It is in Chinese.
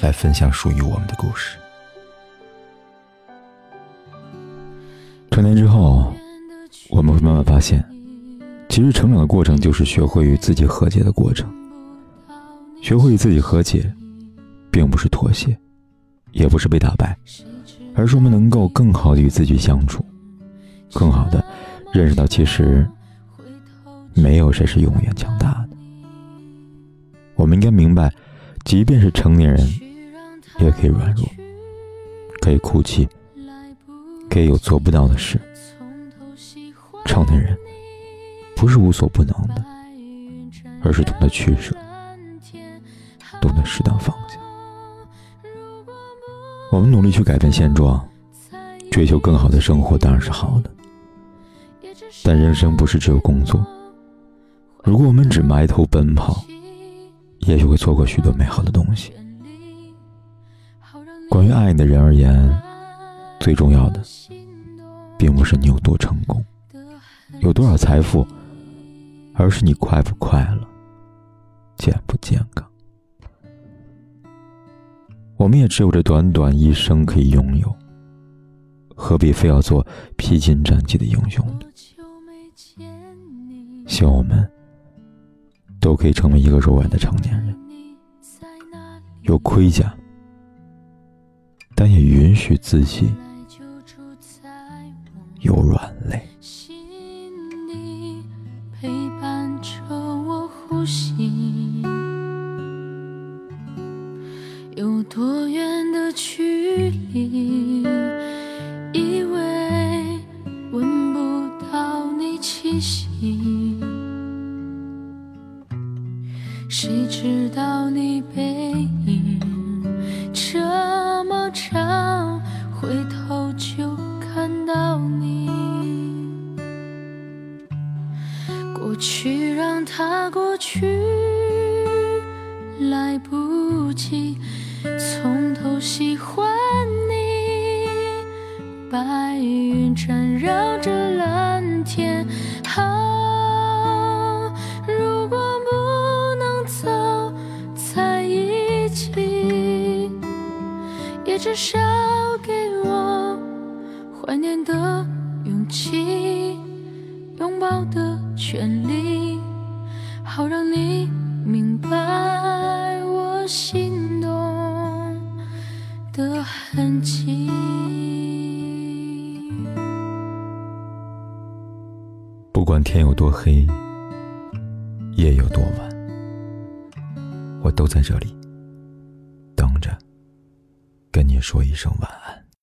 来分享属于我们的故事。成年之后，我们会慢慢发现，其实成长的过程就是学会与自己和解的过程。学会与自己和解，并不是妥协，也不是被打败，而是我们能够更好的与自己相处，更好的认识到，其实没有谁是永远强大的。我们应该明白，即便是成年人，可以软弱，可以哭泣。可以有做不到的事。成年人不是无所不能的，而是懂得取舍，懂得适当放下。我们努力去改变现状，追求更好的生活，当然是好的。但人生不是只有工作。如果我们只埋头奔跑，也许会错过许多美好的东西。关于爱你的人而言。最重要的，并不是你有多成功，有多少财富，而是你快不快乐，健不健康。我们也只有这短短一生可以拥有，何必非要做披荆斩棘的英雄呢？希望我们都可以成为一个柔软的成年人，有盔甲，但也允许自己。有软肋。心里陪伴着我呼吸，有多远的距离？以为闻不到你气息，谁知道你背影么长，回头就看到你。过去让它过去，来不及从头喜欢你。白云缠绕着至少给我怀念的勇气，拥抱的。权利，好让你明白我心动的痕迹。不管天有多黑，夜有多晚，我都在这里说一声晚安。